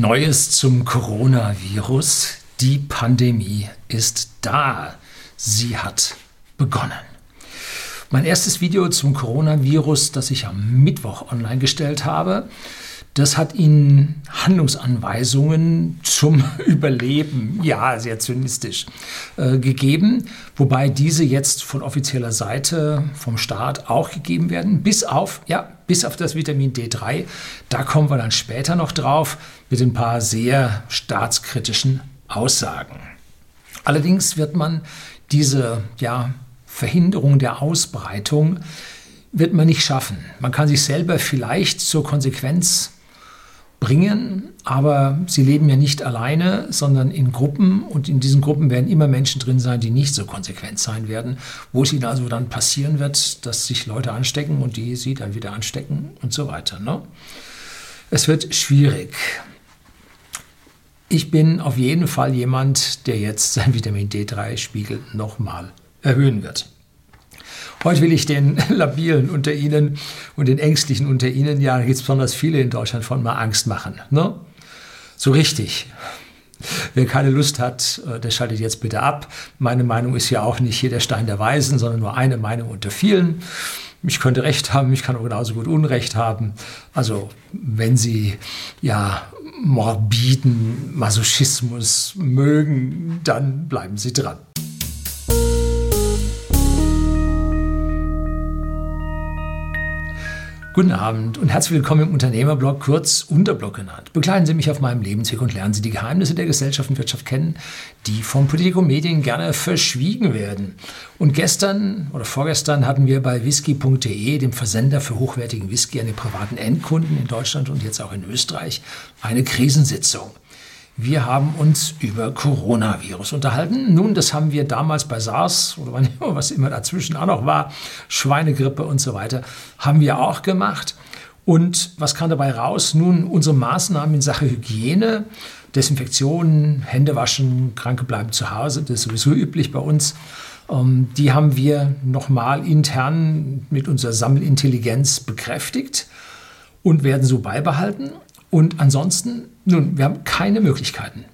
Neues zum Coronavirus. Die Pandemie ist da. Sie hat begonnen. Mein erstes Video zum Coronavirus, das ich am Mittwoch online gestellt habe, das hat ihnen Handlungsanweisungen zum Überleben, ja, sehr zynistisch, äh, gegeben, wobei diese jetzt von offizieller Seite vom Staat auch gegeben werden, bis auf, ja, bis auf das Vitamin D3. Da kommen wir dann später noch drauf mit ein paar sehr staatskritischen Aussagen. Allerdings wird man diese, ja, Verhinderung der Ausbreitung wird man nicht schaffen. Man kann sich selber vielleicht zur Konsequenz bringen, aber sie leben ja nicht alleine, sondern in Gruppen und in diesen Gruppen werden immer Menschen drin sein, die nicht so konsequent sein werden, wo es ihnen also dann passieren wird, dass sich Leute anstecken und die sie dann wieder anstecken und so weiter. Ne? Es wird schwierig. Ich bin auf jeden Fall jemand, der jetzt sein Vitamin D3-Spiegel nochmal erhöhen wird. Heute will ich den Labilen unter Ihnen und den Ängstlichen unter Ihnen, ja, da gibt es besonders viele in Deutschland von, mal Angst machen. Ne? So richtig. Wer keine Lust hat, äh, der schaltet jetzt bitte ab. Meine Meinung ist ja auch nicht hier der Stein der Weisen, sondern nur eine Meinung unter vielen. Ich könnte Recht haben, ich kann auch genauso gut Unrecht haben. Also wenn Sie ja morbiden Masochismus mögen, dann bleiben Sie dran. Guten Abend und herzlich willkommen im Unternehmerblog, kurz Unterblog genannt. Begleiten Sie mich auf meinem Lebensweg und lernen Sie die Geheimnisse der Gesellschaft und Wirtschaft kennen, die von und Medien gerne verschwiegen werden. Und gestern oder vorgestern hatten wir bei whisky.de, dem Versender für hochwertigen Whisky an den privaten Endkunden in Deutschland und jetzt auch in Österreich, eine Krisensitzung. Wir haben uns über Coronavirus unterhalten. Nun, das haben wir damals bei SARS oder was immer dazwischen auch noch war, Schweinegrippe und so weiter, haben wir auch gemacht. Und was kam dabei raus? Nun, unsere Maßnahmen in Sache Hygiene, Desinfektion, Hände waschen, Kranke bleiben zu Hause, das ist sowieso üblich bei uns. Ähm, die haben wir nochmal intern mit unserer Sammelintelligenz bekräftigt und werden so beibehalten. Und ansonsten, nun, wir haben keine Möglichkeiten.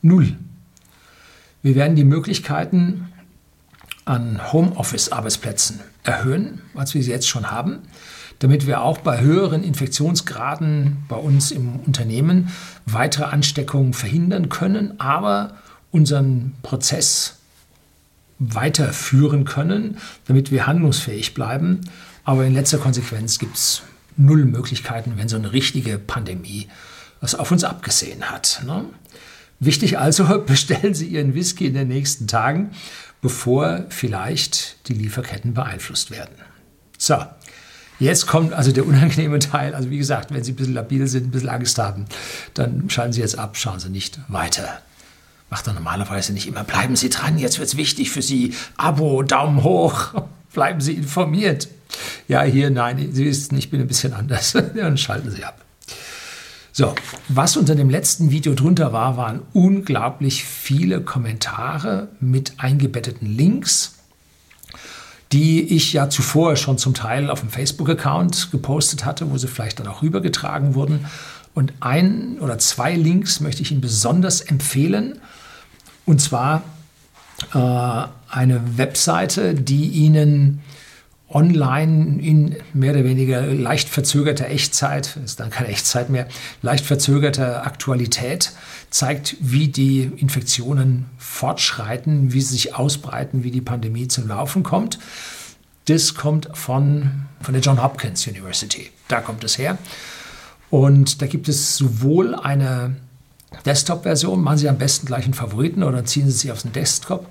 Null. Wir werden die Möglichkeiten an Homeoffice-Arbeitsplätzen erhöhen, als wir sie jetzt schon haben, damit wir auch bei höheren Infektionsgraden bei uns im Unternehmen weitere Ansteckungen verhindern können, aber unseren Prozess weiterführen können, damit wir handlungsfähig bleiben. Aber in letzter Konsequenz gibt es null Möglichkeiten, wenn so eine richtige Pandemie was auf uns abgesehen hat. Ne? Wichtig also, bestellen Sie Ihren Whisky in den nächsten Tagen, bevor vielleicht die Lieferketten beeinflusst werden. So, jetzt kommt also der unangenehme Teil. Also wie gesagt, wenn Sie ein bisschen labil sind, ein bisschen Angst haben, dann schalten Sie jetzt ab, schauen Sie nicht weiter. Macht er normalerweise nicht immer. Bleiben Sie dran, jetzt wird es wichtig für Sie. Abo, Daumen hoch, bleiben Sie informiert. Ja, hier, nein, Sie wissen, ich bin ein bisschen anders. Dann schalten Sie ab. So, was unter dem letzten Video drunter war, waren unglaublich viele Kommentare mit eingebetteten Links, die ich ja zuvor schon zum Teil auf dem Facebook-Account gepostet hatte, wo sie vielleicht dann auch rübergetragen wurden. Und ein oder zwei Links möchte ich Ihnen besonders empfehlen. Und zwar äh, eine Webseite, die Ihnen online in mehr oder weniger leicht verzögerter Echtzeit, ist dann keine Echtzeit mehr, leicht verzögerter Aktualität zeigt, wie die Infektionen fortschreiten, wie sie sich ausbreiten, wie die Pandemie zum Laufen kommt. Das kommt von, von der John Hopkins University. Da kommt es her. Und da gibt es sowohl eine Desktop-Version, machen Sie am besten gleich einen Favoriten oder ziehen Sie sich auf den Desktop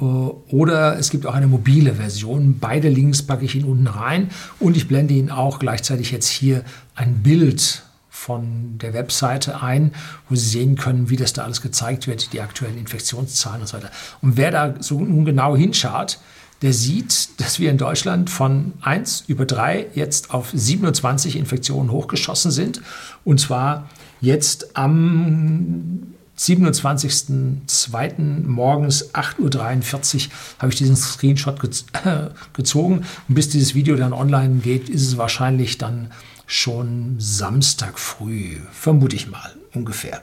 oder es gibt auch eine mobile Version. Beide Links packe ich Ihnen unten rein und ich blende Ihnen auch gleichzeitig jetzt hier ein Bild von der Webseite ein, wo Sie sehen können, wie das da alles gezeigt wird, die aktuellen Infektionszahlen und so weiter. Und wer da so nun genau hinschaut, der sieht, dass wir in Deutschland von 1 über 3 jetzt auf 27 Infektionen hochgeschossen sind. Und zwar jetzt am 27.02. morgens 8.43 Uhr habe ich diesen Screenshot ge äh, gezogen. Und bis dieses Video dann online geht, ist es wahrscheinlich dann schon Samstag früh, vermute ich mal. ungefähr.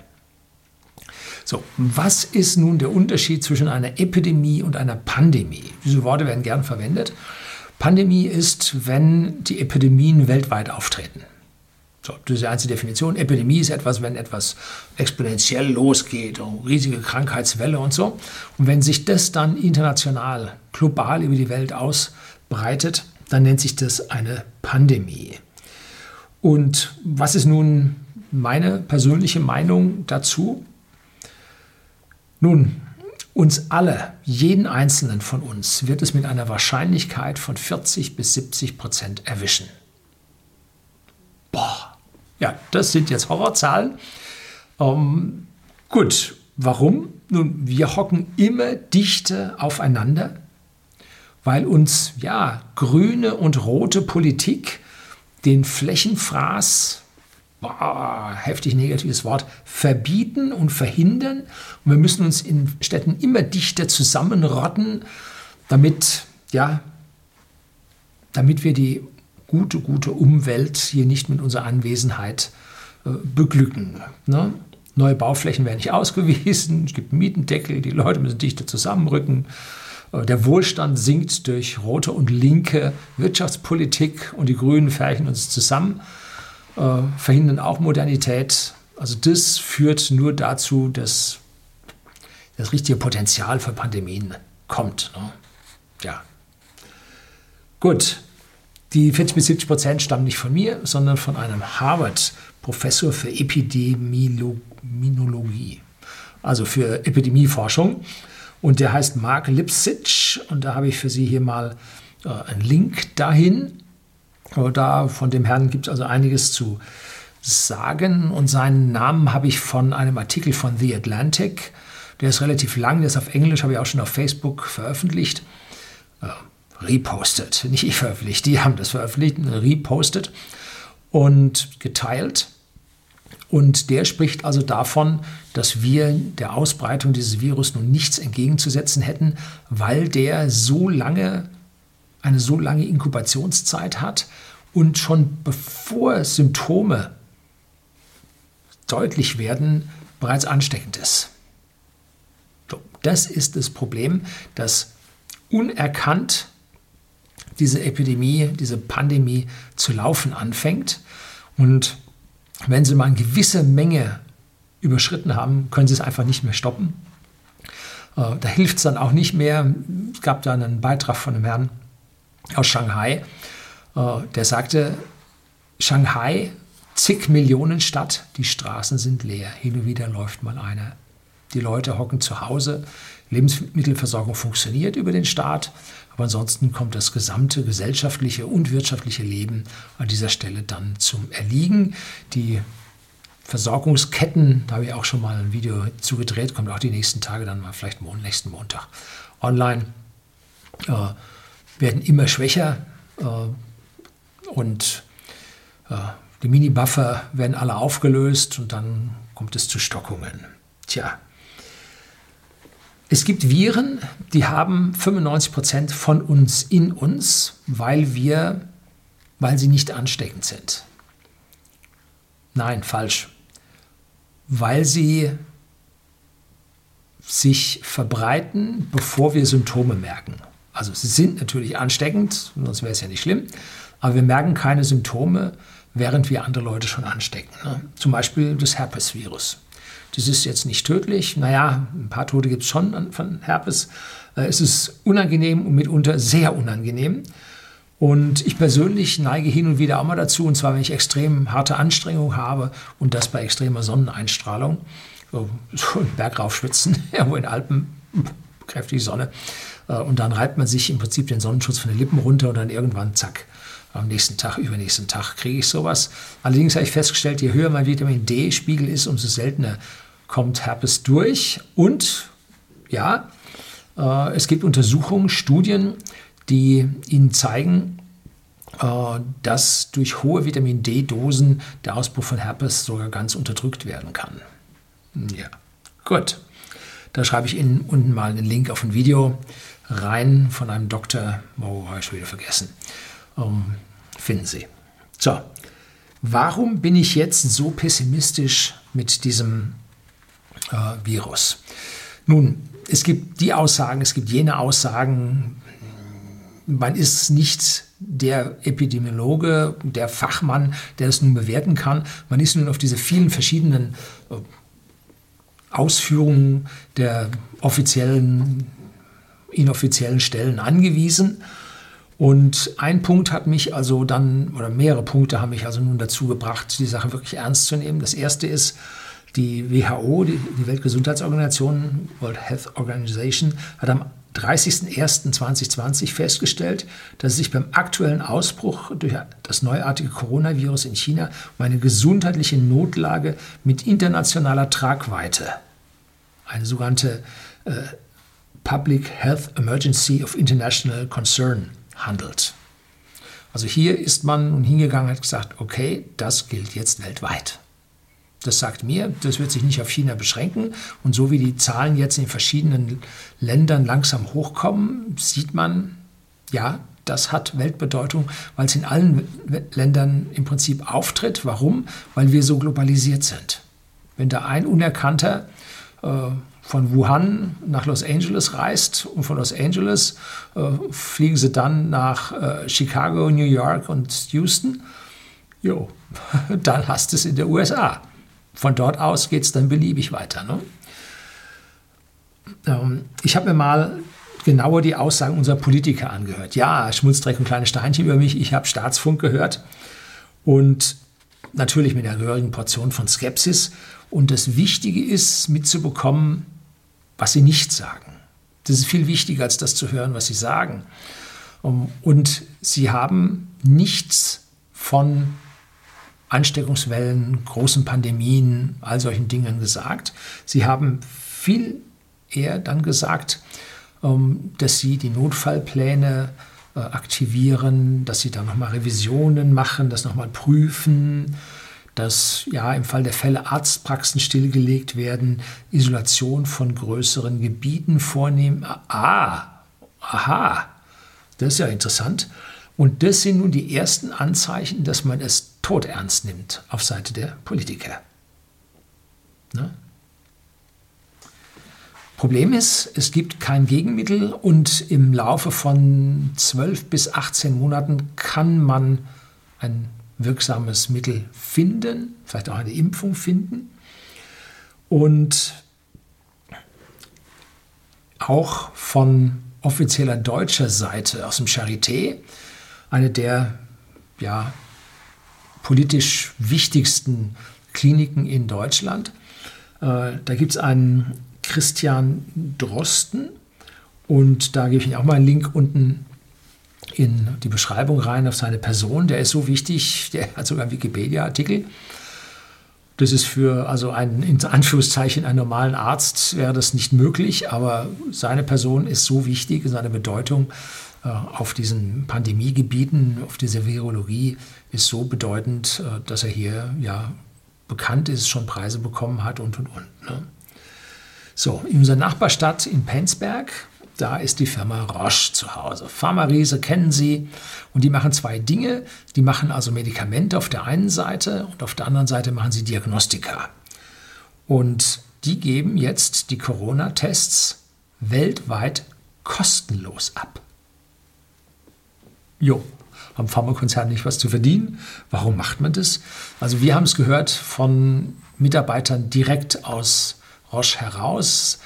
So, was ist nun der Unterschied zwischen einer Epidemie und einer Pandemie? Diese Worte werden gern verwendet. Pandemie ist, wenn die Epidemien weltweit auftreten. So, das ist die einzige Definition. Epidemie ist etwas, wenn etwas exponentiell losgeht, riesige Krankheitswelle und so. Und wenn sich das dann international, global über die Welt ausbreitet, dann nennt sich das eine Pandemie. Und was ist nun meine persönliche Meinung dazu? Nun, uns alle, jeden einzelnen von uns, wird es mit einer Wahrscheinlichkeit von 40 bis 70 Prozent erwischen. Ja, das sind jetzt Horrorzahlen. Ähm, gut, warum? Nun, wir hocken immer dichter aufeinander, weil uns ja grüne und rote Politik den Flächenfraß, boah, heftig negatives Wort, verbieten und verhindern. Und wir müssen uns in Städten immer dichter zusammenrotten, damit, ja, damit wir die gute, gute Umwelt hier nicht mit unserer Anwesenheit äh, beglücken. Ne? Neue Bauflächen werden nicht ausgewiesen, es gibt Mietendeckel, die Leute müssen dichter zusammenrücken. Äh, der Wohlstand sinkt durch rote und linke Wirtschaftspolitik und die Grünen färchen uns zusammen, äh, verhindern auch Modernität. Also das führt nur dazu, dass das richtige Potenzial für Pandemien kommt. Ne? Ja. Gut, die 40 bis 70 Prozent stammen nicht von mir, sondern von einem Harvard-Professor für Epidemiologie, also für Epidemieforschung. Und der heißt Mark Lipsitch. Und da habe ich für Sie hier mal äh, einen Link dahin. Da von dem Herrn gibt es also einiges zu sagen. Und seinen Namen habe ich von einem Artikel von The Atlantic. Der ist relativ lang, der ist auf Englisch, habe ich auch schon auf Facebook veröffentlicht. Repostet, nicht ich veröffentlicht, die haben das veröffentlicht, repostet und geteilt. Und der spricht also davon, dass wir der Ausbreitung dieses Virus nun nichts entgegenzusetzen hätten, weil der so lange, eine so lange Inkubationszeit hat und schon bevor Symptome deutlich werden, bereits ansteckend ist. So, das ist das Problem, dass unerkannt diese Epidemie, diese Pandemie zu laufen anfängt. Und wenn Sie mal eine gewisse Menge überschritten haben, können Sie es einfach nicht mehr stoppen. Äh, da hilft es dann auch nicht mehr. Es gab da einen Beitrag von einem Herrn aus Shanghai, äh, der sagte, Shanghai, zig Millionen Stadt, die Straßen sind leer. Hin und wieder läuft mal einer. Die Leute hocken zu Hause. Lebensmittelversorgung funktioniert über den Staat. Aber ansonsten kommt das gesamte gesellschaftliche und wirtschaftliche Leben an dieser Stelle dann zum Erliegen. Die Versorgungsketten, da habe ich auch schon mal ein Video zugedreht, kommt auch die nächsten Tage dann mal, vielleicht nächsten Montag online, äh, werden immer schwächer äh, und äh, die Mini-Buffer werden alle aufgelöst und dann kommt es zu Stockungen. Tja, es gibt Viren, die haben 95 Prozent von uns in uns, weil wir, weil sie nicht ansteckend sind. Nein, falsch. Weil sie sich verbreiten, bevor wir Symptome merken. Also sie sind natürlich ansteckend, sonst wäre es ja nicht schlimm, aber wir merken keine Symptome, während wir andere Leute schon anstecken. Ne? Zum Beispiel das Herpesvirus. Das ist jetzt nicht tödlich. Naja, ein paar Tote gibt es schon von Herpes. Äh, es ist unangenehm und mitunter sehr unangenehm. Und ich persönlich neige hin und wieder auch mal dazu, und zwar wenn ich extrem harte Anstrengung habe und das bei extremer Sonneneinstrahlung, so, so einen Berg raufschwitzen, irgendwo in Alpen, kräftige Sonne, äh, und dann reibt man sich im Prinzip den Sonnenschutz von den Lippen runter und dann irgendwann, zack, am nächsten Tag, übernächsten Tag kriege ich sowas. Allerdings habe ich festgestellt, je höher mein Vitamin D-Spiegel ist, umso seltener kommt Herpes durch. Und ja, äh, es gibt Untersuchungen, Studien, die Ihnen zeigen, äh, dass durch hohe Vitamin D-Dosen der Ausbruch von Herpes sogar ganz unterdrückt werden kann. Ja, gut. Da schreibe ich Ihnen unten mal einen Link auf ein Video rein von einem Doktor, oh, habe ich schon wieder vergessen. Ähm, finden Sie. So, warum bin ich jetzt so pessimistisch mit diesem äh, Virus? Nun, es gibt die Aussagen, es gibt jene Aussagen, man ist nicht der Epidemiologe, der Fachmann, der das nun bewerten kann. Man ist nun auf diese vielen verschiedenen äh, Ausführungen der offiziellen, inoffiziellen Stellen angewiesen. Und ein Punkt hat mich also dann, oder mehrere Punkte haben mich also nun dazu gebracht, die Sache wirklich ernst zu nehmen. Das erste ist, die WHO, die, die Weltgesundheitsorganisation, World Health Organization, hat am 30.01.2020 festgestellt, dass es sich beim aktuellen Ausbruch durch das neuartige Coronavirus in China um eine gesundheitliche Notlage mit internationaler Tragweite, eine sogenannte äh, Public Health Emergency of International Concern handelt. Also hier ist man nun hingegangen und hat gesagt, okay, das gilt jetzt weltweit. Das sagt mir, das wird sich nicht auf China beschränken. Und so wie die Zahlen jetzt in verschiedenen Ländern langsam hochkommen, sieht man, ja, das hat Weltbedeutung, weil es in allen Ländern im Prinzip auftritt. Warum? Weil wir so globalisiert sind. Wenn da ein Unerkannter äh, von Wuhan nach Los Angeles reist und von Los Angeles äh, fliegen sie dann nach äh, Chicago, New York und Houston, jo, dann hast du es in der USA. Von dort aus geht es dann beliebig weiter. Ne? Ähm, ich habe mir mal genauer die Aussagen unserer Politiker angehört. Ja, Schmutzdreck und kleine Steinchen über mich. Ich habe Staatsfunk gehört und natürlich mit einer gehörigen Portion von Skepsis. Und das Wichtige ist, mitzubekommen, was sie nicht sagen. Das ist viel wichtiger, als das zu hören, was sie sagen. Ähm, und sie haben nichts von Ansteckungswellen, großen Pandemien, all solchen Dingen gesagt. Sie haben viel eher dann gesagt, ähm, dass sie die Notfallpläne äh, aktivieren, dass sie da nochmal Revisionen machen, das nochmal prüfen, dass ja im Fall der Fälle Arztpraxen stillgelegt werden, Isolation von größeren Gebieten vornehmen. Ah, aha, das ist ja interessant. Und das sind nun die ersten Anzeichen, dass man es todernst nimmt auf Seite der Politiker. Ne? Problem ist, es gibt kein Gegenmittel und im Laufe von 12 bis 18 Monaten kann man ein wirksames Mittel finden, vielleicht auch eine Impfung finden. Und auch von offizieller deutscher Seite aus dem Charité, eine der ja, politisch wichtigsten Kliniken in Deutschland. Äh, da gibt es einen Christian Drosten und da gebe ich Ihnen auch mal einen Link unten in die Beschreibung rein auf seine Person. Der ist so wichtig, der hat sogar einen Wikipedia-Artikel. Das ist für also einen, in Anführungszeichen, einen normalen Arzt wäre das nicht möglich, aber seine Person ist so wichtig, seine Bedeutung, auf diesen Pandemiegebieten, auf dieser Virologie ist so bedeutend, äh, dass er hier ja bekannt ist, schon Preise bekommen hat und und und. Ne? So, in unserer Nachbarstadt in Penzberg, da ist die Firma Roche zu Hause. Pharma-Riese kennen Sie und die machen zwei Dinge. Die machen also Medikamente auf der einen Seite und auf der anderen Seite machen sie Diagnostika. Und die geben jetzt die Corona-Tests weltweit kostenlos ab. Jo, haben Pharmakonzerne nicht was zu verdienen? Warum macht man das? Also wir haben es gehört von Mitarbeitern direkt aus Roche heraus.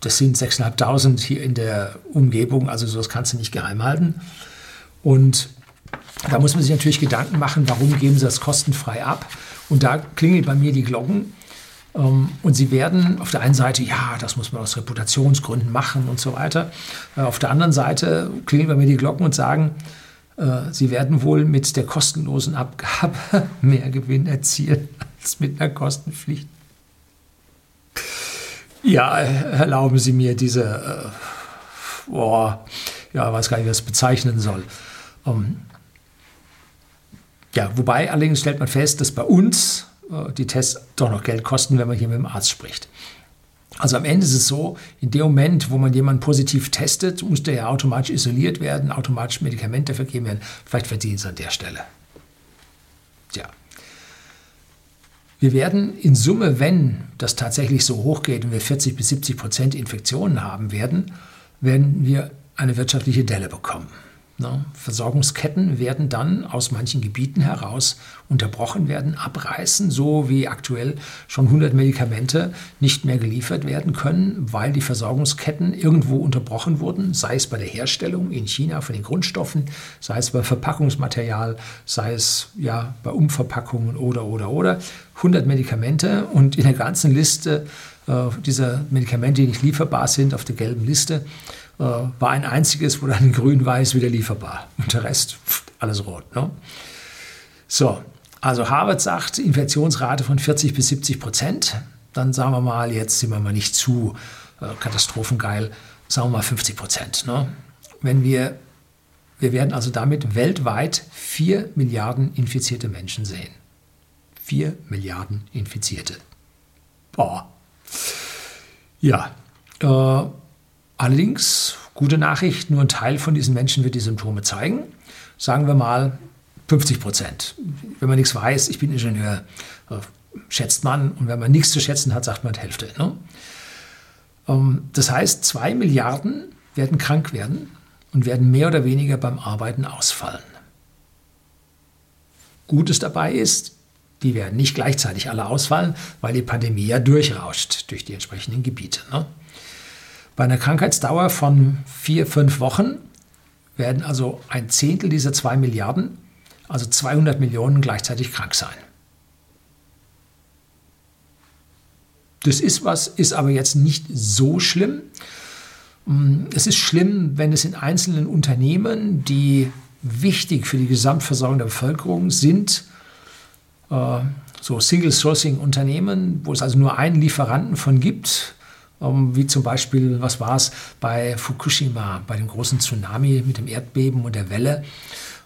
Das sind 6.500 hier in der Umgebung, also sowas kannst du nicht geheim halten. Und da muss man sich natürlich Gedanken machen, warum geben sie das kostenfrei ab? Und da klingeln bei mir die Glocken. Ähm, und sie werden auf der einen Seite, ja, das muss man aus Reputationsgründen machen und so weiter. Äh, auf der anderen Seite klingeln bei mir die Glocken und sagen, äh, sie werden wohl mit der kostenlosen Abgabe mehr Gewinn erzielen als mit einer Kostenpflicht. Ja, erlauben Sie mir diese, äh, boah, ja, weiß gar nicht, wie ich das bezeichnen soll. Um, ja, wobei allerdings stellt man fest, dass bei uns die Tests doch noch Geld kosten, wenn man hier mit dem Arzt spricht. Also am Ende ist es so, in dem Moment, wo man jemanden positiv testet, muss der ja automatisch isoliert werden, automatisch Medikamente vergeben werden. Vielleicht verdienen sie an der Stelle. Ja. Wir werden in Summe, wenn das tatsächlich so hoch geht und wir 40 bis 70 Prozent Infektionen haben werden, werden wir eine wirtschaftliche Delle bekommen. Ne? Versorgungsketten werden dann aus manchen Gebieten heraus unterbrochen werden, abreißen, so wie aktuell schon 100 Medikamente nicht mehr geliefert werden können, weil die Versorgungsketten irgendwo unterbrochen wurden, sei es bei der Herstellung in China von den Grundstoffen, sei es bei Verpackungsmaterial, sei es ja bei Umverpackungen oder oder oder 100 Medikamente und in der ganzen Liste äh, dieser Medikamente, die nicht lieferbar sind, auf der gelben Liste äh, war ein einziges, wo dann grün-weiß wieder lieferbar. Und der Rest, alles rot. Ne? So, also Harvard sagt Infektionsrate von 40 bis 70 Prozent. Dann sagen wir mal, jetzt sind wir mal nicht zu äh, katastrophengeil, sagen wir mal 50 Prozent. Ne? Wenn wir, wir werden also damit weltweit 4 Milliarden infizierte Menschen sehen. 4 Milliarden Infizierte. Boah. Ja, äh, Allerdings, gute Nachricht, nur ein Teil von diesen Menschen wird die Symptome zeigen. Sagen wir mal 50 Prozent. Wenn man nichts weiß, ich bin Ingenieur, äh, schätzt man. Und wenn man nichts zu schätzen hat, sagt man die Hälfte. Ne? Ähm, das heißt, zwei Milliarden werden krank werden und werden mehr oder weniger beim Arbeiten ausfallen. Gutes dabei ist, die werden nicht gleichzeitig alle ausfallen, weil die Pandemie ja durchrauscht durch die entsprechenden Gebiete. Ne? Bei einer Krankheitsdauer von vier, fünf Wochen werden also ein Zehntel dieser zwei Milliarden, also 200 Millionen, gleichzeitig krank sein. Das ist was, ist aber jetzt nicht so schlimm. Es ist schlimm, wenn es in einzelnen Unternehmen, die wichtig für die Gesamtversorgung der Bevölkerung sind, äh, so Single-Sourcing-Unternehmen, wo es also nur einen Lieferanten von gibt, wie zum Beispiel, was war es bei Fukushima, bei dem großen Tsunami mit dem Erdbeben und der Welle.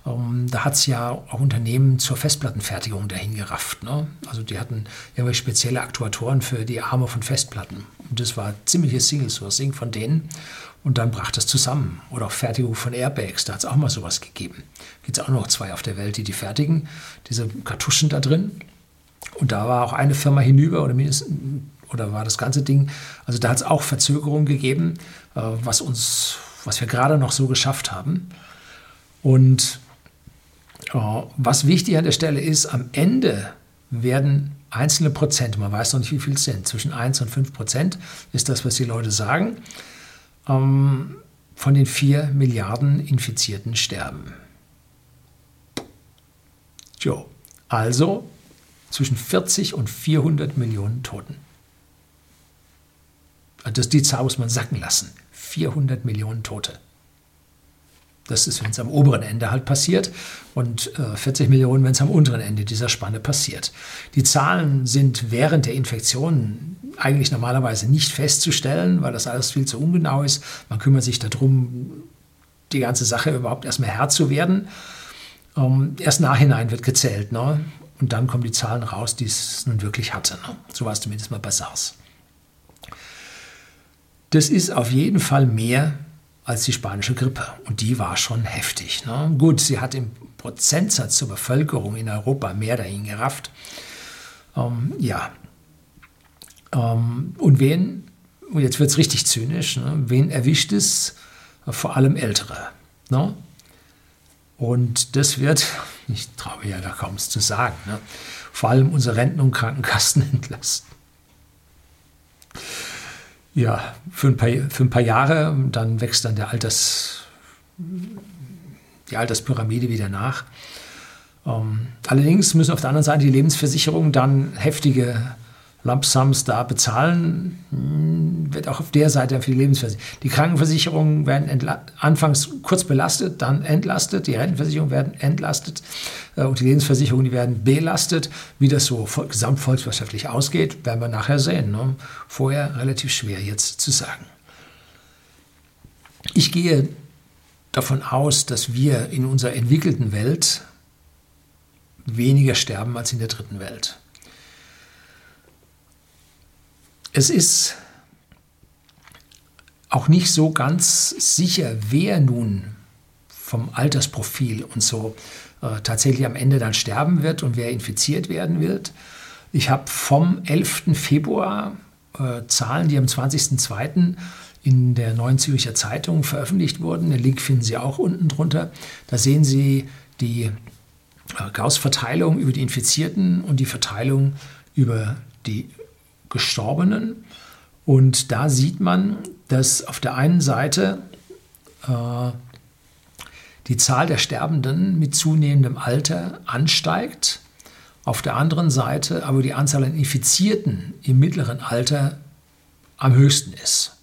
Ähm, da hat es ja auch Unternehmen zur Festplattenfertigung dahin gerafft. Ne? Also die hatten ja spezielle Aktuatoren für die Arme von Festplatten. Und das war ziemliches Single-Sourcing von denen. Und dann brach das zusammen. Oder auch Fertigung von Airbags, da hat es auch mal sowas gegeben. Gibt es auch noch zwei auf der Welt, die die fertigen, diese Kartuschen da drin. Und da war auch eine Firma hinüber oder mindestens oder war das ganze Ding, also da hat es auch Verzögerungen gegeben, äh, was uns, was wir gerade noch so geschafft haben. Und äh, was wichtig an der Stelle ist, am Ende werden einzelne Prozent, man weiß noch nicht, wie viel es sind, zwischen 1 und 5 Prozent ist das, was die Leute sagen, ähm, von den 4 Milliarden Infizierten sterben. Jo, also zwischen 40 und 400 Millionen Toten. Das, die Zahl muss man sacken lassen. 400 Millionen Tote. Das ist, wenn es am oberen Ende halt passiert und äh, 40 Millionen, wenn es am unteren Ende dieser Spanne passiert. Die Zahlen sind während der Infektion eigentlich normalerweise nicht festzustellen, weil das alles viel zu ungenau ist. Man kümmert sich darum, die ganze Sache überhaupt erstmal Herr zu werden. Ähm, erst nachhinein wird gezählt. Ne? Und dann kommen die Zahlen raus, die es nun wirklich hatte. Ne? So war es zumindest mal bei SARS. Das ist auf jeden Fall mehr als die spanische Grippe. Und die war schon heftig. Ne? Gut, sie hat im Prozentsatz zur Bevölkerung in Europa mehr dahin gerafft. Ähm, ja. Ähm, und wen, jetzt wird es richtig zynisch, ne? wen erwischt es? Vor allem Ältere. Ne? Und das wird, ich traue ja da kaum es zu sagen, ne? vor allem unsere Renten- und Krankenkassen entlasten ja, für ein, paar, für ein paar Jahre, dann wächst dann der Alters, die Alterspyramide wieder nach. Ähm, allerdings müssen auf der anderen Seite die Lebensversicherungen dann heftige Lumpsums da bezahlen, hm, wird auch auf der Seite für die Lebensversicherung. Die Krankenversicherungen werden anfangs kurz belastet, dann entlastet, die Rentenversicherungen werden entlastet äh, und die Lebensversicherungen die werden belastet. Wie das so gesamtvolkswirtschaftlich ausgeht, werden wir nachher sehen. Ne? Vorher relativ schwer jetzt zu sagen. Ich gehe davon aus, dass wir in unserer entwickelten Welt weniger sterben als in der dritten Welt. Es ist auch nicht so ganz sicher, wer nun vom Altersprofil und so äh, tatsächlich am Ende dann sterben wird und wer infiziert werden wird. Ich habe vom 11. Februar äh, Zahlen, die am 20.02. in der Neuen Zürcher Zeitung veröffentlicht wurden. Den Link finden Sie auch unten drunter. Da sehen Sie die äh, Gauss-Verteilung über die Infizierten und die Verteilung über die Gestorbenen. Und da sieht man, dass auf der einen Seite äh, die Zahl der Sterbenden mit zunehmendem Alter ansteigt, auf der anderen Seite aber die Anzahl an Infizierten im mittleren Alter am höchsten ist.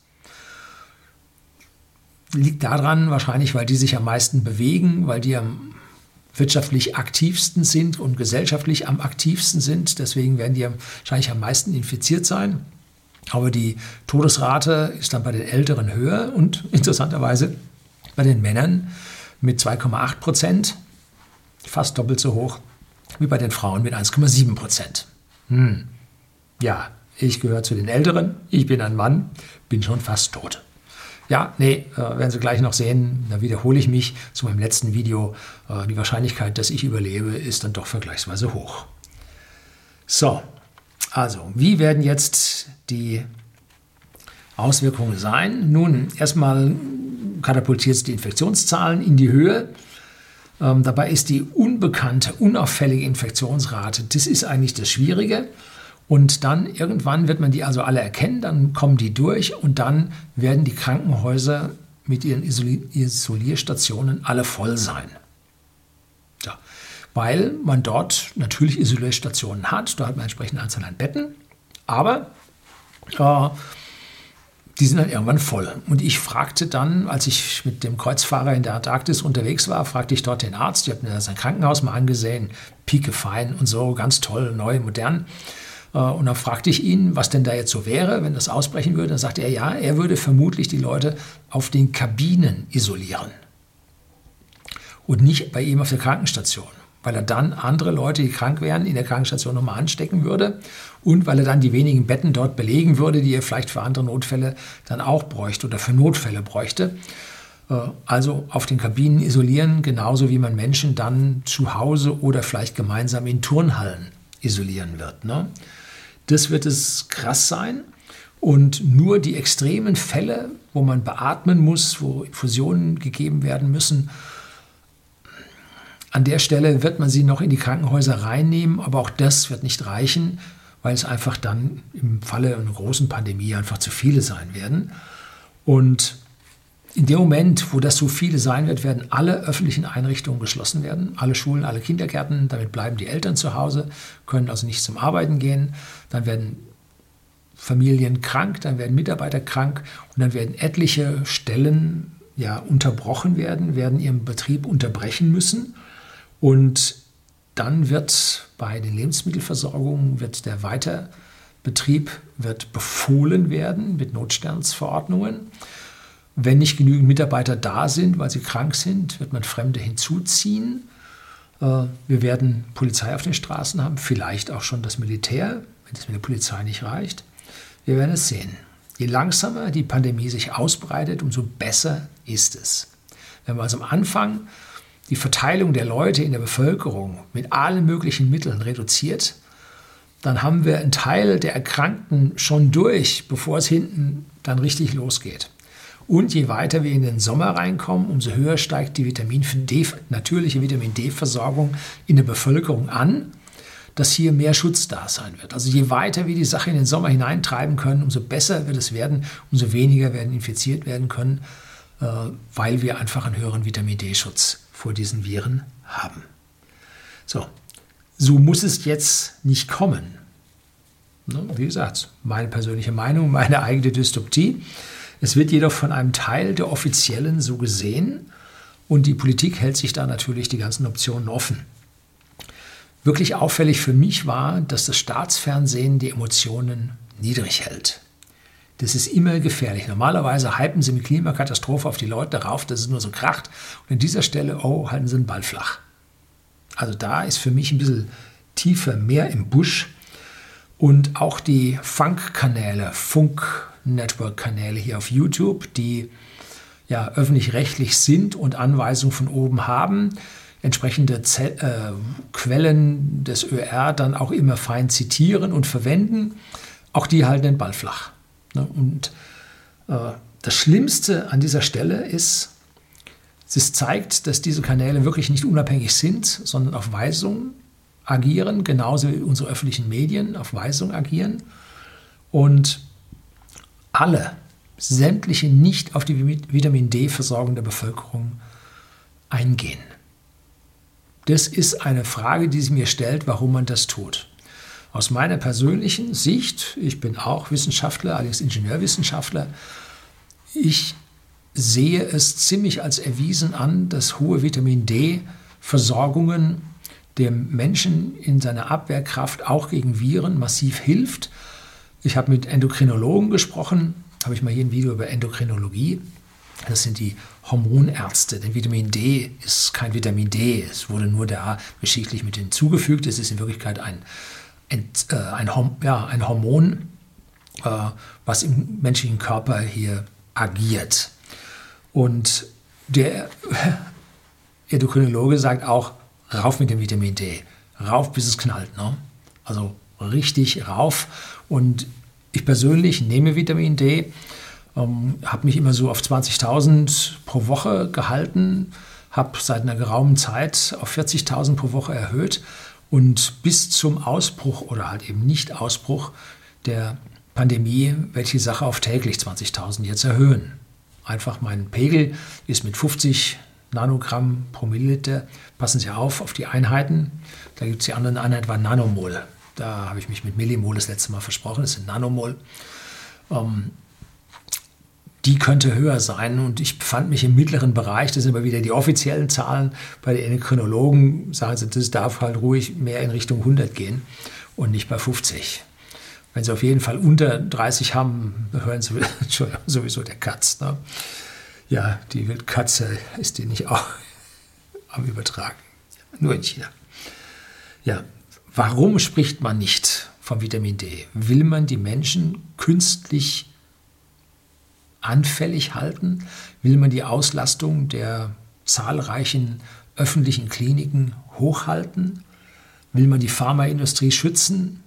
Liegt daran wahrscheinlich, weil die sich am meisten bewegen, weil die am wirtschaftlich aktivsten sind und gesellschaftlich am aktivsten sind. Deswegen werden die wahrscheinlich am meisten infiziert sein. Aber die Todesrate ist dann bei den Älteren höher und interessanterweise bei den Männern mit 2,8 Prozent, fast doppelt so hoch wie bei den Frauen mit 1,7 Prozent. Hm. Ja, ich gehöre zu den Älteren, ich bin ein Mann, bin schon fast tot. Ja, nee, äh, werden Sie gleich noch sehen, da wiederhole ich mich zu meinem letzten Video. Äh, die Wahrscheinlichkeit, dass ich überlebe, ist dann doch vergleichsweise hoch. So, also, wie werden jetzt die Auswirkungen sein? Nun, erstmal katapultiert es die Infektionszahlen in die Höhe. Ähm, dabei ist die unbekannte, unauffällige Infektionsrate, das ist eigentlich das Schwierige. Und dann irgendwann wird man die also alle erkennen, dann kommen die durch und dann werden die Krankenhäuser mit ihren Isolierstationen alle voll sein. Ja. Weil man dort natürlich Isolierstationen hat, da hat man entsprechende Anzahl an Betten, aber äh, die sind dann irgendwann voll. Und ich fragte dann, als ich mit dem Kreuzfahrer in der Antarktis unterwegs war, fragte ich dort den Arzt, die hat mir sein Krankenhaus mal angesehen, piekefein und so, ganz toll, neu, modern. Äh, und dann fragte ich ihn, was denn da jetzt so wäre, wenn das ausbrechen würde. Dann sagte er, ja, er würde vermutlich die Leute auf den Kabinen isolieren und nicht bei ihm auf der Krankenstation weil er dann andere Leute, die krank wären, in der Krankenstation nochmal anstecken würde und weil er dann die wenigen Betten dort belegen würde, die er vielleicht für andere Notfälle dann auch bräuchte oder für Notfälle bräuchte. Äh, also auf den Kabinen isolieren, genauso wie man Menschen dann zu Hause oder vielleicht gemeinsam in Turnhallen isolieren wird. Ne? Das wird es krass sein. Und nur die extremen Fälle, wo man beatmen muss, wo Infusionen gegeben werden müssen, an der Stelle wird man sie noch in die Krankenhäuser reinnehmen, aber auch das wird nicht reichen, weil es einfach dann im Falle einer großen Pandemie einfach zu viele sein werden. Und in dem Moment, wo das so viele sein wird, werden alle öffentlichen Einrichtungen geschlossen werden, alle Schulen, alle Kindergärten, damit bleiben die Eltern zu Hause, können also nicht zum Arbeiten gehen, dann werden Familien krank, dann werden Mitarbeiter krank und dann werden etliche Stellen ja unterbrochen werden, werden ihren Betrieb unterbrechen müssen. Und dann wird bei den Lebensmittelversorgungen wird der Weiterbetrieb wird befohlen werden mit Notstandsverordnungen. Wenn nicht genügend Mitarbeiter da sind, weil sie krank sind, wird man Fremde hinzuziehen. Äh, wir werden Polizei auf den Straßen haben, vielleicht auch schon das Militär, wenn es mit der Polizei nicht reicht. Wir werden es sehen. Je langsamer die Pandemie sich ausbreitet, umso besser ist es. Wenn wir also am Anfang die Verteilung der Leute in der Bevölkerung mit allen möglichen Mitteln reduziert, dann haben wir einen Teil der Erkrankten schon durch, bevor es hinten dann richtig losgeht. Und je weiter wir in den Sommer reinkommen, umso höher steigt die Vitamin D, natürliche Vitamin D-Versorgung in der Bevölkerung an, dass hier mehr Schutz da sein wird. Also je weiter wir die Sache in den Sommer hineintreiben können, umso besser wird es werden, umso weniger werden infiziert werden können, äh, weil wir einfach einen höheren Vitamin D-Schutz vor diesen Viren haben. So, so muss es jetzt nicht kommen. Ne, wie gesagt, meine persönliche Meinung, meine eigene Dystopie. Es wird jedoch von einem Teil der Offiziellen so gesehen und die Politik hält sich da natürlich die ganzen Optionen offen. Wirklich auffällig für mich war, dass das Staatsfernsehen die Emotionen niedrig hält. Das ist immer gefährlich. Normalerweise hypen sie mit Klimakatastrophe auf die Leute darauf, dass es nur so kracht. Und an dieser Stelle, oh, halten sie den Ball flach. Also da ist für mich ein bisschen tiefer mehr im Busch. Und auch die Funk-Kanäle, Funk-Network-Kanäle hier auf YouTube, die ja, öffentlich-rechtlich sind und Anweisungen von oben haben, entsprechende Z äh, Quellen des ÖR dann auch immer fein zitieren und verwenden, auch die halten den Ball flach. Ne? Und äh, das Schlimmste an dieser Stelle ist, es zeigt, dass diese Kanäle wirklich nicht unabhängig sind, sondern auf Weisung agieren, genauso wie unsere öffentlichen Medien auf Weisung agieren. Und alle, sämtliche nicht auf die Vitamin D-Versorgung der Bevölkerung eingehen. Das ist eine Frage, die sich mir stellt, warum man das tut. Aus meiner persönlichen Sicht, ich bin auch Wissenschaftler, allerdings Ingenieurwissenschaftler, ich sehe es ziemlich als erwiesen an, dass hohe Vitamin D-Versorgungen dem Menschen in seiner Abwehrkraft auch gegen Viren massiv hilft. Ich habe mit Endokrinologen gesprochen, habe ich mal hier ein Video über Endokrinologie. Das sind die Hormonärzte, denn Vitamin D ist kein Vitamin D. Es wurde nur da geschichtlich mit hinzugefügt. Es ist in Wirklichkeit ein, ein, äh, ein, ja, ein Hormon, äh, was im menschlichen Körper hier agiert. Und der Endokrinologe sagt auch, rauf mit dem Vitamin D. Rauf, bis es knallt. Ne? Also richtig rauf. Und ich persönlich nehme Vitamin D, ähm, habe mich immer so auf 20.000 pro Woche gehalten, habe seit einer geraumen Zeit auf 40.000 pro Woche erhöht und bis zum Ausbruch oder halt eben Nicht-Ausbruch der Pandemie die Sache auf täglich 20.000 jetzt erhöhen einfach mein Pegel ist mit 50 Nanogramm pro Milliliter. Passen Sie auf, auf die Einheiten. Da gibt es die anderen Einheit, war Nanomol. Da habe ich mich mit Millimol das letzte Mal versprochen, das sind Nanomol. Ähm, die könnte höher sein und ich befand mich im mittleren Bereich. Das sind aber wieder die offiziellen Zahlen. Bei den Endokrinologen sagen sie, das darf halt ruhig mehr in Richtung 100 gehen und nicht bei 50. Wenn sie auf jeden Fall unter 30 haben, hören sie sowieso der Katz. Ne? Ja, die Wildkatze ist die nicht auch am Übertragen. Nur in China. Ja, warum spricht man nicht vom Vitamin D? Will man die Menschen künstlich anfällig halten? Will man die Auslastung der zahlreichen öffentlichen Kliniken hochhalten? Will man die Pharmaindustrie schützen?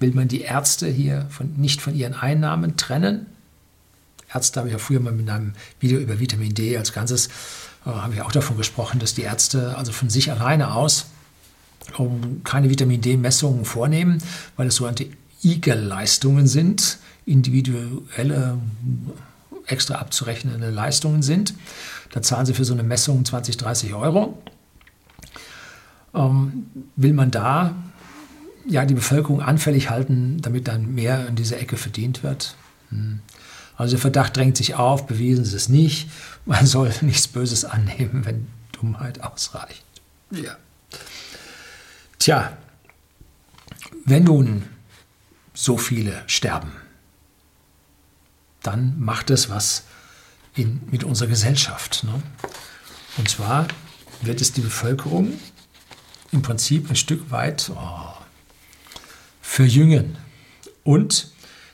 Will man die Ärzte hier von, nicht von ihren Einnahmen trennen? Ärzte habe ich ja früher mal mit einem Video über Vitamin D als Ganzes, äh, habe ich auch davon gesprochen, dass die Ärzte also von sich alleine aus keine Vitamin D-Messungen vornehmen, weil es sogenannte Eagle-Leistungen sind, individuelle, extra abzurechnende Leistungen sind. Da zahlen sie für so eine Messung 20, 30 Euro. Ähm, will man da ja, die Bevölkerung anfällig halten, damit dann mehr in dieser Ecke verdient wird. Hm. Also der Verdacht drängt sich auf, bewiesen sie es nicht. Man soll nichts Böses annehmen, wenn Dummheit ausreicht. Ja. Tja, wenn nun so viele sterben, dann macht es was in, mit unserer Gesellschaft. Ne? Und zwar wird es die Bevölkerung im Prinzip ein Stück weit, oh, verjüngen und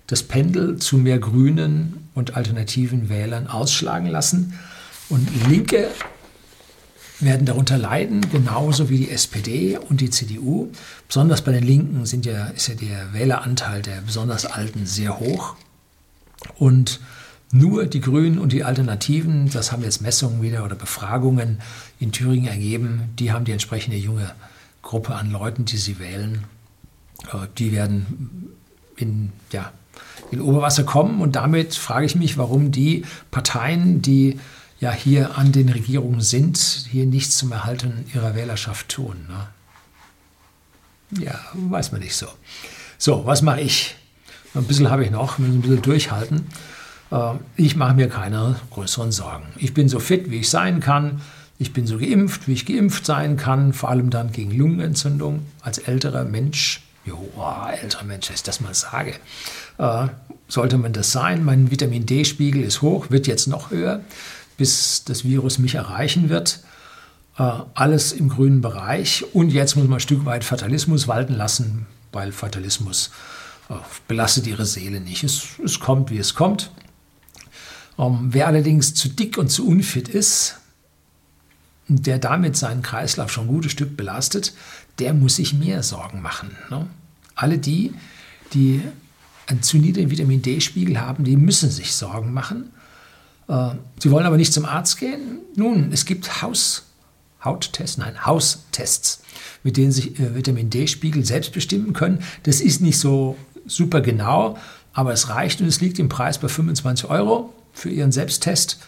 das Pendel zu mehr grünen und alternativen Wählern ausschlagen lassen. Und Linke werden darunter leiden, genauso wie die SPD und die CDU. Besonders bei den Linken sind ja, ist ja der Wähleranteil der besonders Alten sehr hoch. Und nur die Grünen und die Alternativen, das haben jetzt Messungen wieder oder Befragungen in Thüringen ergeben, die haben die entsprechende junge Gruppe an Leuten, die sie wählen. Äh, die werden in, ja, in Oberwasser kommen. Und damit frage ich mich, warum die Parteien, die ja hier an den Regierungen sind, hier nichts zum Erhalten ihrer Wählerschaft tun. Ne? Ja, weiß man nicht so. So, was mache ich? Ein bisschen habe ich noch, muss ein bisschen durchhalten. Äh, ich mache mir keine größeren Sorgen. Ich bin so fit, wie ich sein kann. Ich bin so geimpft, wie ich geimpft sein kann, vor allem dann gegen Lungenentzündung als älterer Mensch Jo, oh, älterer Mensch, dass ich das mal sage. Äh, sollte man das sein? Mein Vitamin D-Spiegel ist hoch, wird jetzt noch höher, bis das Virus mich erreichen wird. Äh, alles im grünen Bereich. Und jetzt muss man ein Stück weit Fatalismus walten lassen, weil Fatalismus äh, belastet ihre Seele nicht. Es, es kommt, wie es kommt. Ähm, wer allerdings zu dick und zu unfit ist, der damit seinen Kreislauf schon ein gutes Stück belastet, der muss sich mehr Sorgen machen. Ne? Alle die, die einen zu niedrigen Vitamin D-Spiegel haben, die müssen sich Sorgen machen. Äh, sie wollen aber nicht zum Arzt gehen. Nun, es gibt Haus, Hauttests, nein, Haustests, mit denen sich äh, Vitamin D-Spiegel selbst bestimmen können. Das ist nicht so super genau, aber es reicht und es liegt im Preis bei 25 Euro für Ihren Selbsttest.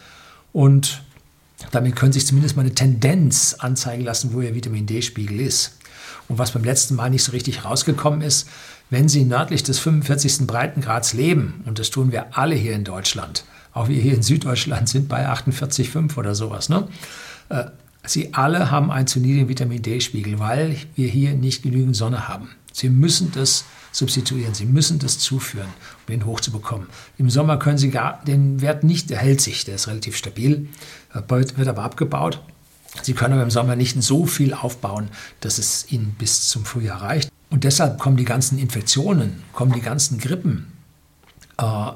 Und damit können Sie sich zumindest mal eine Tendenz anzeigen lassen, wo Ihr Vitamin D-Spiegel ist. Und was beim letzten Mal nicht so richtig rausgekommen ist, wenn Sie nördlich des 45. Breitengrads leben, und das tun wir alle hier in Deutschland, auch wir hier in Süddeutschland sind bei 48,5 oder sowas, ne? Äh, Sie alle haben einen zu niedrigen Vitamin D-Spiegel, weil wir hier nicht genügend Sonne haben. Sie müssen das substituieren, Sie müssen das zuführen, um ihn hochzubekommen. Im Sommer können Sie gar, den Wert nicht, der hält sich, der ist relativ stabil, äh, wird aber abgebaut. Sie können aber im Sommer nicht so viel aufbauen, dass es Ihnen bis zum Frühjahr reicht. Und deshalb kommen die ganzen Infektionen, kommen die ganzen Grippen, äh,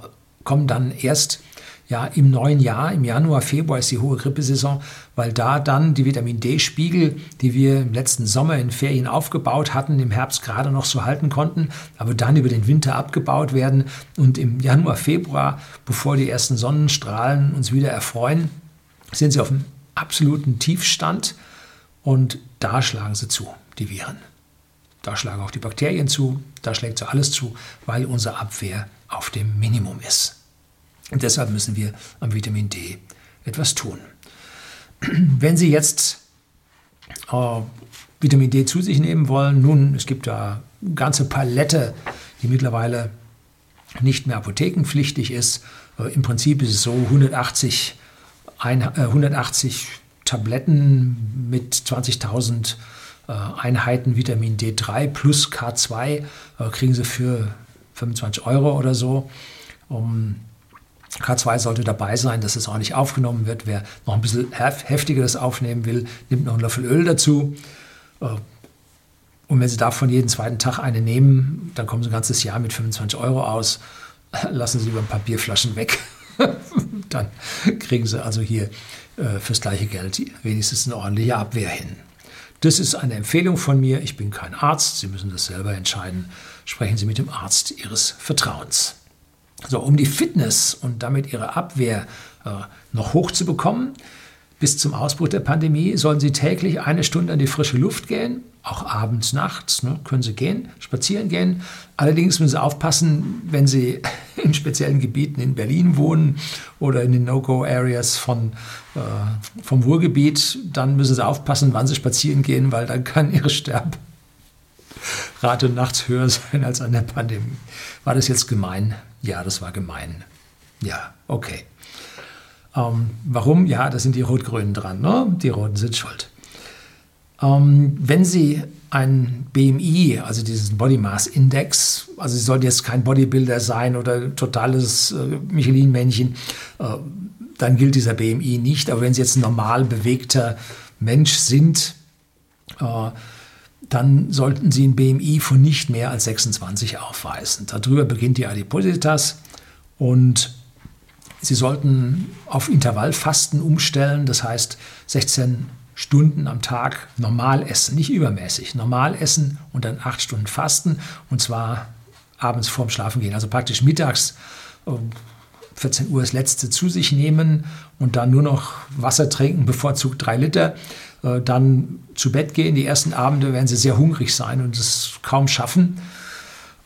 kommen dann erst ja, im neuen Jahr, im Januar, Februar ist die hohe Grippesaison, weil da dann die Vitamin D-Spiegel, die wir im letzten Sommer in Ferien aufgebaut hatten, im Herbst gerade noch so halten konnten, aber dann über den Winter abgebaut werden und im Januar, Februar, bevor die ersten Sonnenstrahlen uns wieder erfreuen, sind sie auf einem absoluten Tiefstand und da schlagen sie zu, die Viren. Da schlagen auch die Bakterien zu, da schlägt so alles zu, weil unsere Abwehr auf dem Minimum ist. Und deshalb müssen wir am Vitamin D etwas tun. Wenn Sie jetzt äh, Vitamin D zu sich nehmen wollen, nun, es gibt da eine ganze Palette, die mittlerweile nicht mehr apothekenpflichtig ist. Äh, Im Prinzip ist es so 180 ein, äh, 180 Tabletten mit 20.000 äh, Einheiten Vitamin D3 plus K2 äh, kriegen sie für 25 Euro oder so. Um, K2 sollte dabei sein, dass es auch nicht aufgenommen wird. Wer noch ein bisschen heftigeres aufnehmen will, nimmt noch einen Löffel Öl dazu. Äh, und wenn Sie davon jeden zweiten Tag eine nehmen, dann kommen Sie ein ganzes Jahr mit 25 Euro aus. Lassen Sie lieber ein paar Bierflaschen weg. dann kriegen Sie also hier äh, fürs gleiche Geld wenigstens eine ordentliche Abwehr hin. Das ist eine Empfehlung von mir. Ich bin kein Arzt. Sie müssen das selber entscheiden. Sprechen Sie mit dem Arzt Ihres Vertrauens. So, um die Fitness und damit Ihre Abwehr äh, noch hochzubekommen, bis zum Ausbruch der Pandemie sollen Sie täglich eine Stunde an die frische Luft gehen, auch abends, nachts ne, können Sie gehen, spazieren gehen. Allerdings müssen Sie aufpassen, wenn Sie in speziellen Gebieten in Berlin wohnen oder in den No-Go-Areas äh, vom Ruhrgebiet, dann müssen Sie aufpassen, wann Sie spazieren gehen, weil dann kann Ihre Sterbrate nachts höher sein als an der Pandemie. War das jetzt gemein? Ja, das war gemein. Ja, okay. Ähm, warum? Ja, da sind die Rot-Grünen dran. Ne? Die Roten sind schuld. Ähm, wenn Sie ein BMI, also diesen Body Mass Index, also Sie sollten jetzt kein Bodybuilder sein oder totales äh, Michelin-Männchen, äh, dann gilt dieser BMI nicht. Aber wenn Sie jetzt ein normal bewegter Mensch sind, äh, dann sollten Sie ein BMI von nicht mehr als 26 aufweisen. Darüber beginnt die Adipositas und Sie sollten auf Intervallfasten umstellen, das heißt 16 Stunden am Tag normal essen, nicht übermäßig, normal essen und dann 8 Stunden fasten und zwar abends vorm Schlafen gehen, also praktisch mittags 14 Uhr das letzte zu sich nehmen und dann nur noch Wasser trinken, bevorzugt 3 Liter, äh, dann zu Bett gehen. Die ersten Abende werden sie sehr hungrig sein und es kaum schaffen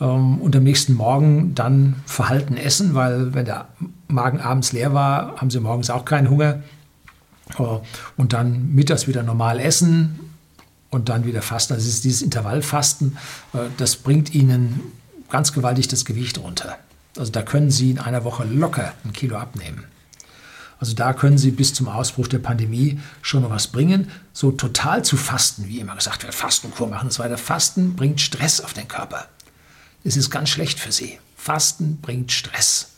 ähm, und am nächsten Morgen dann verhalten essen, weil wenn der Magen abends leer war, haben sie morgens auch keinen Hunger. Äh, und dann mittags wieder normal essen und dann wieder fasten. Also dieses Intervallfasten, äh, das bringt ihnen ganz gewaltig das Gewicht runter. Also da können sie in einer Woche locker ein Kilo abnehmen. Also da können Sie bis zum Ausbruch der Pandemie schon noch was bringen. So total zu fasten, wie immer gesagt wird, Fastenkur machen und so weiter. Fasten bringt Stress auf den Körper. Es ist ganz schlecht für Sie. Fasten bringt Stress.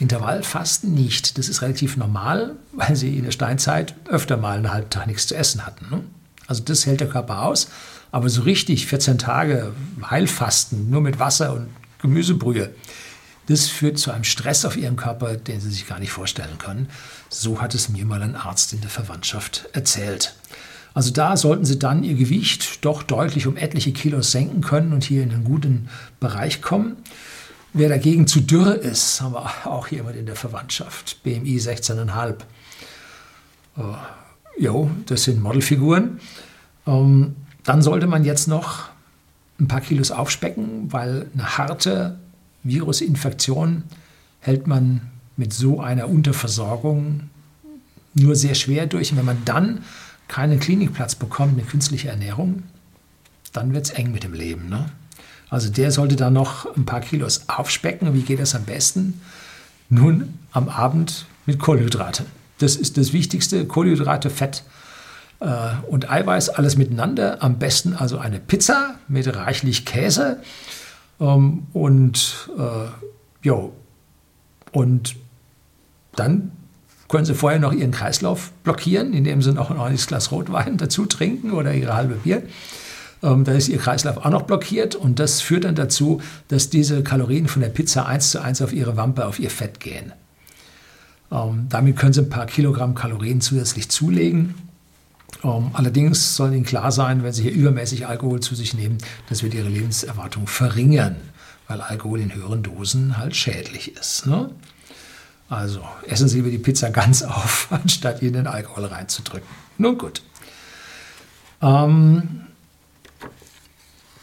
Intervallfasten nicht. Das ist relativ normal, weil Sie in der Steinzeit öfter mal einen halben Tag nichts zu essen hatten. Ne? Also das hält der Körper aus. Aber so richtig 14 Tage Heilfasten, nur mit Wasser und Gemüsebrühe, Das führt zu einem Stress auf ihrem Körper, den sie sich gar nicht vorstellen können. So hat es mir mal ein Arzt in der Verwandtschaft erzählt. Also da sollten Sie dann Ihr Gewicht doch deutlich um etliche Kilos senken können und hier in einen guten Bereich kommen. Wer dagegen zu dürr ist, haben wir auch jemand in der Verwandtschaft, BMI 16,5. Uh, jo, das sind Modelfiguren. Ähm, dann sollte man jetzt noch ein paar Kilos aufspecken, weil eine harte Virusinfektion hält man mit so einer Unterversorgung nur sehr schwer durch. Und wenn man dann keinen Klinikplatz bekommt, eine künstliche Ernährung, dann wird es eng mit dem Leben. Ne? Also der sollte dann noch ein paar Kilos aufspecken. Wie geht das am besten? Nun am Abend mit Kohlenhydrate. Das ist das Wichtigste. Kohlenhydrate, Fett äh, und Eiweiß, alles miteinander. Am besten also eine Pizza mit reichlich Käse. Ähm, und äh, jo, und dann können Sie vorher noch Ihren Kreislauf blockieren, indem Sie noch ein ordentliches Glas Rotwein dazu trinken oder Ihre halbe Bier. Ähm, da ist Ihr Kreislauf auch noch blockiert und das führt dann dazu, dass diese Kalorien von der Pizza eins zu eins auf Ihre Wampe, auf Ihr Fett gehen. Ähm, damit können Sie ein paar Kilogramm Kalorien zusätzlich zulegen. Ähm, allerdings soll Ihnen klar sein, wenn Sie hier übermäßig Alkohol zu sich nehmen, das wird Ihre Lebenserwartung verringern, weil Alkohol in höheren Dosen halt schädlich ist. Ne? Also essen Sie lieber die Pizza ganz auf, anstatt in den Alkohol reinzudrücken. Nun gut. Ähm,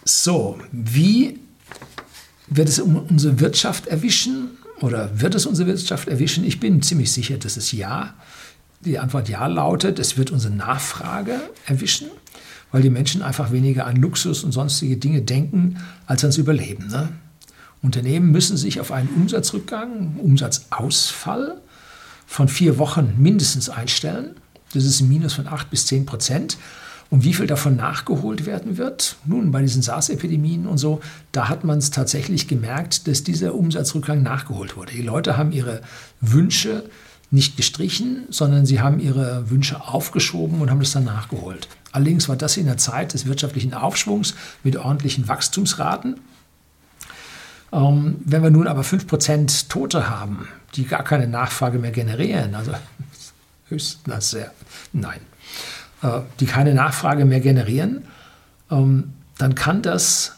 so, wie wird es unsere Wirtschaft erwischen oder wird es unsere Wirtschaft erwischen? Ich bin ziemlich sicher, dass es ja. Die Antwort ja lautet, es wird unsere Nachfrage erwischen, weil die Menschen einfach weniger an Luxus und sonstige Dinge denken als ans Überleben. Ne? Unternehmen müssen sich auf einen Umsatzrückgang, Umsatzausfall von vier Wochen mindestens einstellen. Das ist ein Minus von acht bis zehn Prozent. Und wie viel davon nachgeholt werden wird? Nun, bei diesen SARS-Epidemien und so, da hat man es tatsächlich gemerkt, dass dieser Umsatzrückgang nachgeholt wurde. Die Leute haben ihre Wünsche nicht gestrichen, sondern sie haben ihre Wünsche aufgeschoben und haben das dann nachgeholt. Allerdings war das in der Zeit des wirtschaftlichen Aufschwungs mit ordentlichen Wachstumsraten. Ähm, wenn wir nun aber 5% Tote haben, die gar keine Nachfrage mehr generieren, also höchstens sehr, nein, äh, die keine Nachfrage mehr generieren, ähm, dann kann das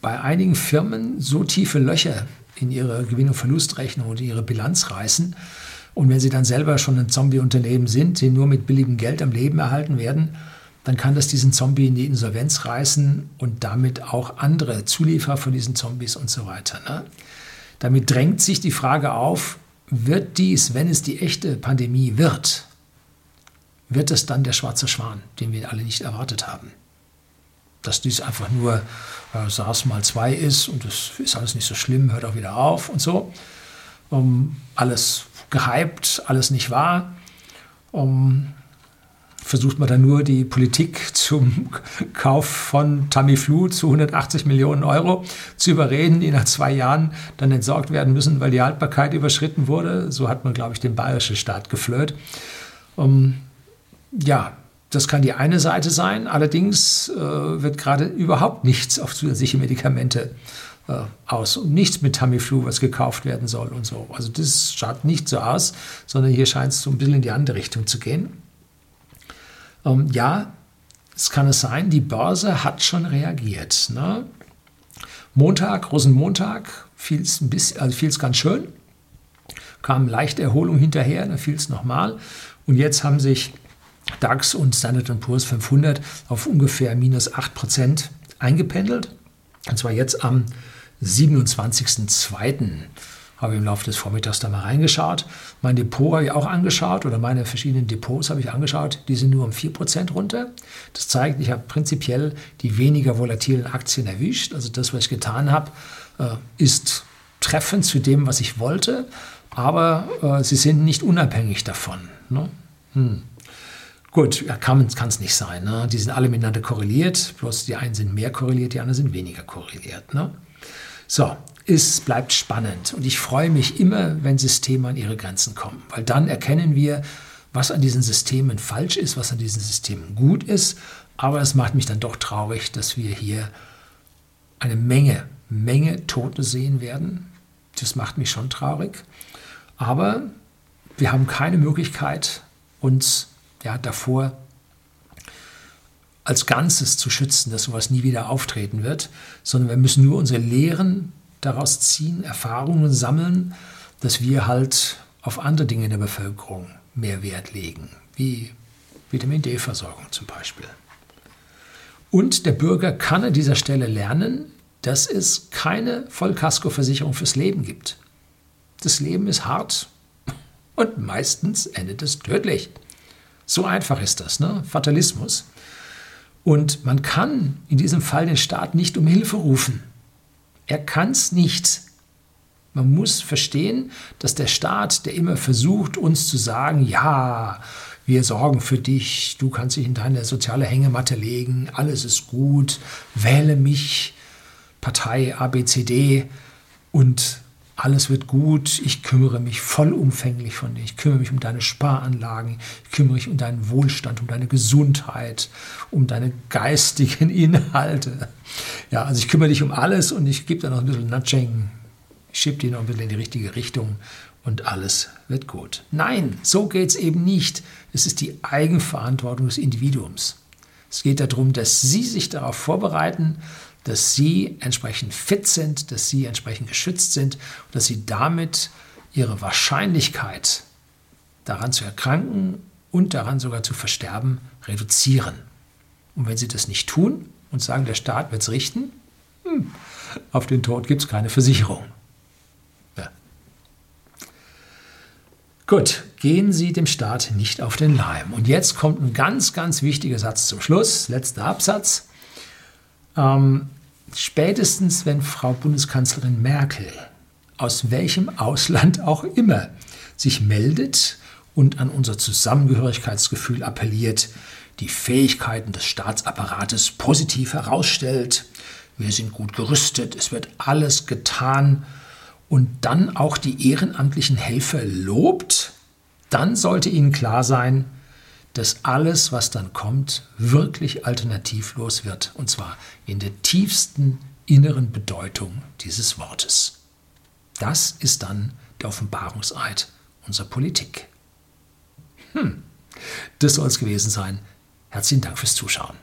bei einigen Firmen so tiefe Löcher in ihre Gewinn- und Verlustrechnung und ihre Bilanz reißen. Und wenn sie dann selber schon ein Zombie-Unternehmen sind, die nur mit billigem Geld am Leben erhalten werden, dann kann das diesen Zombie in die Insolvenz reißen und damit auch andere Zulieferer von diesen Zombies und so weiter. Ne? Damit drängt sich die Frage auf, wird dies, wenn es die echte Pandemie wird, wird es dann der schwarze Schwan, den wir alle nicht erwartet haben? Dass dies einfach nur äh, SARS mal zwei ist und das ist alles nicht so schlimm, hört auch wieder auf und so. Um, alles gehypt, alles nicht wahr. Um, versucht man dann nur die Politik zum Kauf von Tamiflu zu 180 Millionen Euro zu überreden, die nach zwei Jahren dann entsorgt werden müssen, weil die Haltbarkeit überschritten wurde. So hat man, glaube ich, den bayerischen Staat geflöht. Um, ja, das kann die eine Seite sein. Allerdings äh, wird gerade überhaupt nichts auf zusätzliche Medikamente äh, aus und nichts mit Tamiflu, was gekauft werden soll und so. Also das schaut nicht so aus, sondern hier scheint es so ein bisschen in die andere Richtung zu gehen. Ähm, ja, es kann es sein, die Börse hat schon reagiert. Ne? Montag, Rosenmontag, fiel es also ganz schön, kam leichte Erholung hinterher, dann fiel es nochmal. Und jetzt haben sich DAX und Standard Poor's 500 auf ungefähr minus 8% eingependelt. Und zwar jetzt am 27.02 habe im Laufe des Vormittags da mal reingeschaut. Mein Depot habe ich auch angeschaut oder meine verschiedenen Depots habe ich angeschaut. Die sind nur um 4% runter. Das zeigt, ich habe prinzipiell die weniger volatilen Aktien erwischt. Also das, was ich getan habe, äh, ist treffend zu dem, was ich wollte, aber äh, sie sind nicht unabhängig davon. Ne? Hm. Gut, kann es nicht sein. Ne? Die sind alle miteinander korreliert, bloß die einen sind mehr korreliert, die anderen sind weniger korreliert. Ne? So, es bleibt spannend und ich freue mich immer, wenn Systeme an ihre Grenzen kommen, weil dann erkennen wir, was an diesen Systemen falsch ist, was an diesen Systemen gut ist. Aber es macht mich dann doch traurig, dass wir hier eine Menge, Menge Tote sehen werden. Das macht mich schon traurig. Aber wir haben keine Möglichkeit, uns ja, davor als Ganzes zu schützen, dass sowas nie wieder auftreten wird, sondern wir müssen nur unsere Lehren daraus ziehen, Erfahrungen sammeln, dass wir halt auf andere Dinge in der Bevölkerung mehr Wert legen, wie Vitamin D-Versorgung zum Beispiel. Und der Bürger kann an dieser Stelle lernen, dass es keine Vollkaskoversicherung fürs Leben gibt. Das Leben ist hart und meistens endet es tödlich. So einfach ist das, ne? Fatalismus. Und man kann in diesem Fall den Staat nicht um Hilfe rufen. Er kann es nicht. Man muss verstehen, dass der Staat, der immer versucht, uns zu sagen, ja, wir sorgen für dich, du kannst dich in deine soziale Hängematte legen, alles ist gut, wähle mich, Partei ABCD und alles wird gut, ich kümmere mich vollumfänglich von dir, ich kümmere mich um deine Sparanlagen, ich kümmere mich um deinen Wohlstand, um deine Gesundheit, um deine geistigen Inhalte. Ja, also ich kümmere dich um alles und ich gebe dir noch ein bisschen Nudging, ich schiebe dich noch ein bisschen in die richtige Richtung und alles wird gut. Nein, so geht es eben nicht. Es ist die Eigenverantwortung des Individuums. Es geht darum, dass Sie sich darauf vorbereiten, dass sie entsprechend fit sind, dass sie entsprechend geschützt sind und dass sie damit ihre Wahrscheinlichkeit daran zu erkranken und daran sogar zu versterben reduzieren. Und wenn sie das nicht tun und sagen, der Staat wird es richten, hm, auf den Tod gibt es keine Versicherung. Ja. Gut, gehen Sie dem Staat nicht auf den Leim. Und jetzt kommt ein ganz, ganz wichtiger Satz zum Schluss, letzter Absatz. Ähm, spätestens, wenn Frau Bundeskanzlerin Merkel aus welchem Ausland auch immer sich meldet und an unser Zusammengehörigkeitsgefühl appelliert, die Fähigkeiten des Staatsapparates positiv herausstellt, wir sind gut gerüstet, es wird alles getan und dann auch die ehrenamtlichen Helfer lobt, dann sollte Ihnen klar sein, dass alles, was dann kommt, wirklich alternativlos wird. Und zwar in der tiefsten inneren Bedeutung dieses Wortes. Das ist dann der Offenbarungseid unserer Politik. Hm, das soll es gewesen sein. Herzlichen Dank fürs Zuschauen.